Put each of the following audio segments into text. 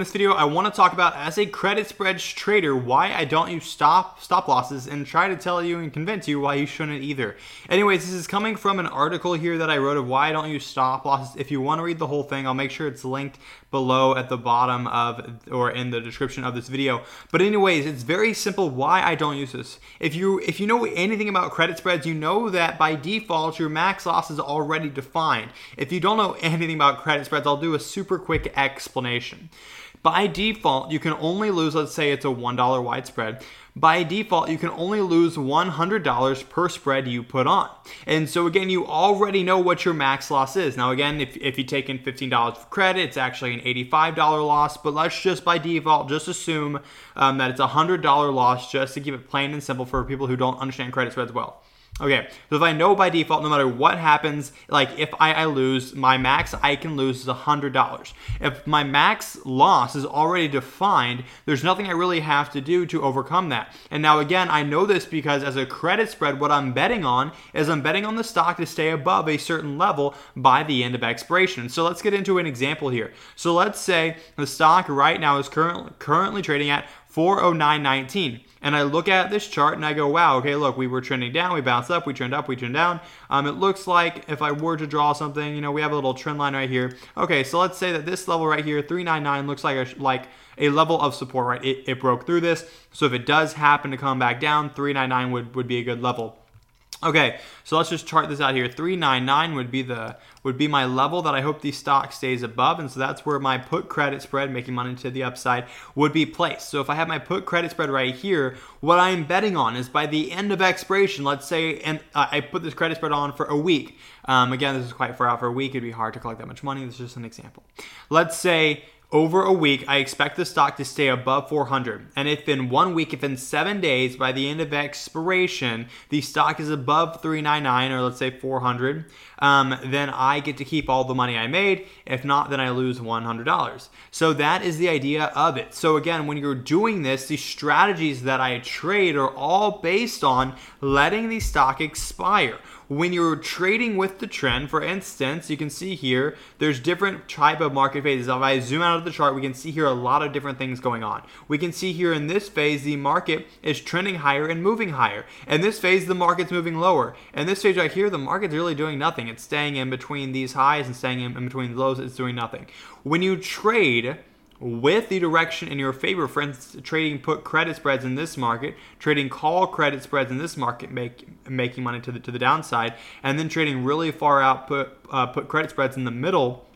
In this video, I want to talk about as a credit spreads trader why I don't use stop stop losses and try to tell you and convince you why you shouldn't either. Anyways, this is coming from an article here that I wrote of why I don't use stop losses. If you want to read the whole thing, I'll make sure it's linked below at the bottom of or in the description of this video. But anyways, it's very simple why I don't use this. If you if you know anything about credit spreads, you know that by default your max loss is already defined. If you don't know anything about credit spreads, I'll do a super quick explanation. By default, you can only lose, let's say it's a $1 wide spread. By default, you can only lose $100 per spread you put on. And so, again, you already know what your max loss is. Now, again, if, if you take in $15 for credit, it's actually an $85 loss. But let's just by default just assume um, that it's a $100 loss just to keep it plain and simple for people who don't understand credit spreads well. Okay, so if I know by default, no matter what happens, like if I, I lose, my max I can lose is $100. If my max loss is already defined, there's nothing I really have to do to overcome that. And now, again, I know this because as a credit spread, what I'm betting on is I'm betting on the stock to stay above a certain level by the end of expiration. So let's get into an example here. So let's say the stock right now is currently currently trading at 409.19. And I look at this chart and I go, wow, okay, look, we were trending down, we bounced up, we trend up, we trend down. Um, it looks like if I were to draw something, you know, we have a little trend line right here. Okay, so let's say that this level right here, 399, looks like a, like a level of support, right? It, it broke through this. So if it does happen to come back down, 399 would, would be a good level. Okay, so let's just chart this out here. 399 would be the would be my level that I hope the stock stays above, and so that's where my put credit spread, making money to the upside, would be placed. So if I have my put credit spread right here, what I'm betting on is by the end of expiration, let's say, and I put this credit spread on for a week. Um, again, this is quite far out for a week. It'd be hard to collect that much money. This is just an example. Let's say over a week, I expect the stock to stay above 400. And if in one week, if in seven days, by the end of expiration, the stock is above 399 or let's say 400, um, then I get to keep all the money I made. If not, then I lose $100. So that is the idea of it. So again, when you're doing this, the strategies that I trade are all based on letting the stock expire when you're trading with the trend, for instance, you can see here there's different type of market phases. If I zoom out of the chart, we can see here a lot of different things going on. We can see here in this phase the market is trending higher and moving higher. In this phase, the market's moving lower. In this stage right here, the market's really doing nothing. It's staying in between these highs and staying in between the lows. It's doing nothing. When you trade with the direction in your favor. Instance, trading put credit spreads in this market, trading call credit spreads in this market, make, making money to the to the downside, and then trading really far out put uh, put credit spreads in the middle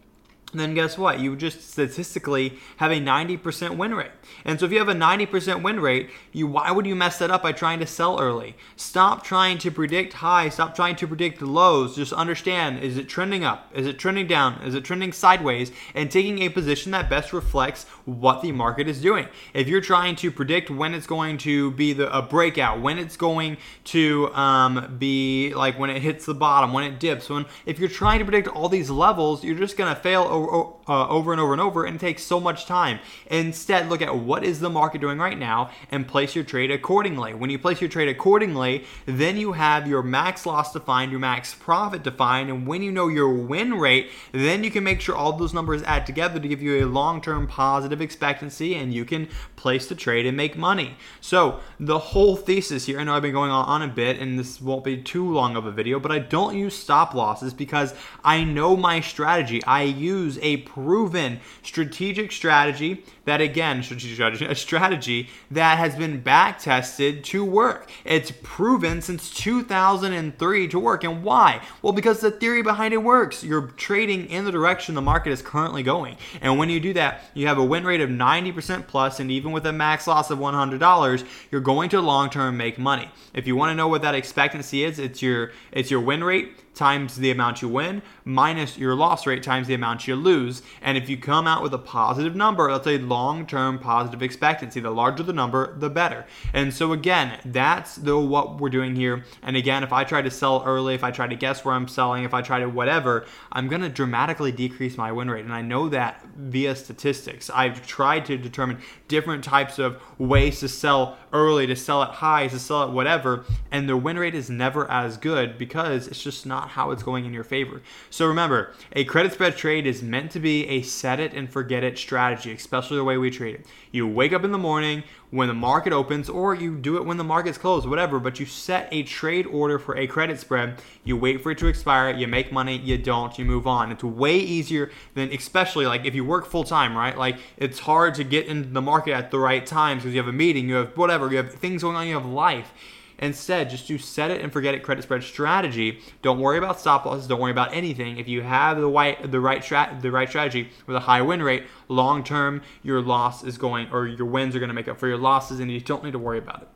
then guess what? You just statistically have a 90% win rate. And so if you have a 90% win rate, you why would you mess that up by trying to sell early? Stop trying to predict highs, stop trying to predict lows. Just understand, is it trending up? Is it trending down? Is it trending sideways? And taking a position that best reflects what the market is doing. If you're trying to predict when it's going to be the, a breakout, when it's going to um, be like when it hits the bottom, when it dips, when if you're trying to predict all these levels, you're just going to fail over over, uh, over and over and over and takes so much time. Instead, look at what is the market doing right now and place your trade accordingly. When you place your trade accordingly, then you have your max loss defined, your max profit defined, and when you know your win rate, then you can make sure all those numbers add together to give you a long-term positive expectancy and you can place the trade and make money. So, the whole thesis here, I know I've been going on a bit and this won't be too long of a video, but I don't use stop losses because I know my strategy. I use use a proven strategic strategy that again, strategic strategy, a strategy that has been back tested to work. It's proven since 2003 to work. And why? Well, because the theory behind it works. You're trading in the direction the market is currently going. And when you do that, you have a win rate of 90% plus, and even with a max loss of $100, you're going to long term make money. If you want to know what that expectancy is, it's your it's your win rate times the amount you win minus your loss rate times the amount you lose. And if you come out with a positive number, that's a long term positive expectancy, the larger the number, the better. And so, again, that's the, what we're doing here. And again, if I try to sell early, if I try to guess where I'm selling, if I try to whatever, I'm going to dramatically decrease my win rate. And I know that via statistics. I've tried to determine different types of ways to sell early, to sell at highs, to sell at whatever. And the win rate is never as good because it's just not how it's going in your favor. So remember, a credit spread trade is meant to be a set it and forget it strategy, especially the way we treat it. You wake up in the morning when the market opens, or you do it when the market's closed, whatever, but you set a trade order for a credit spread. You wait for it to expire, you make money, you don't, you move on. It's way easier than, especially like if you work full time, right? Like it's hard to get into the market at the right times because you have a meeting, you have whatever, you have things going on, you have life. Instead, just do set it and forget it credit spread strategy. Don't worry about stop losses. Don't worry about anything. If you have the right the right strat the right strategy with a high win rate, long term your loss is going or your wins are going to make up for your losses, and you don't need to worry about it.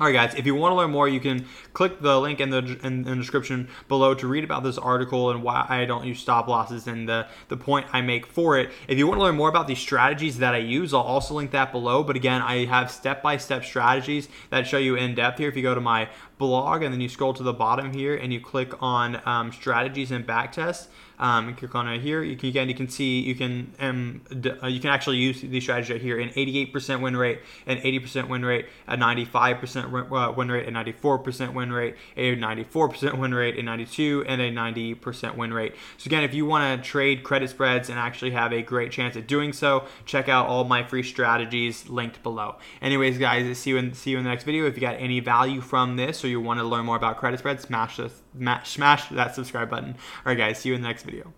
All right, guys, if you want to learn more, you can click the link in the, in, in, the description below to read about this article and why I don't use stop losses and the, the point I make for it. If you want to learn more about the strategies that I use, I'll also link that below. But again, I have step by step strategies that show you in depth here. If you go to my blog and then you scroll to the bottom here and you click on um, strategies and backtests, um, click on it here. You can again you can see you can um, uh, you can actually use these strategies right here. An 88% win rate, an 80% win rate, a 95% uh, win rate, a 94% win rate, a 94% win rate, a 92, and a 90% win rate. So again, if you want to trade credit spreads and actually have a great chance at doing so, check out all my free strategies linked below. Anyways, guys, see you in see you in the next video. If you got any value from this or you want to learn more about credit spreads, smash smash that subscribe button. All right, guys, see you in the next video.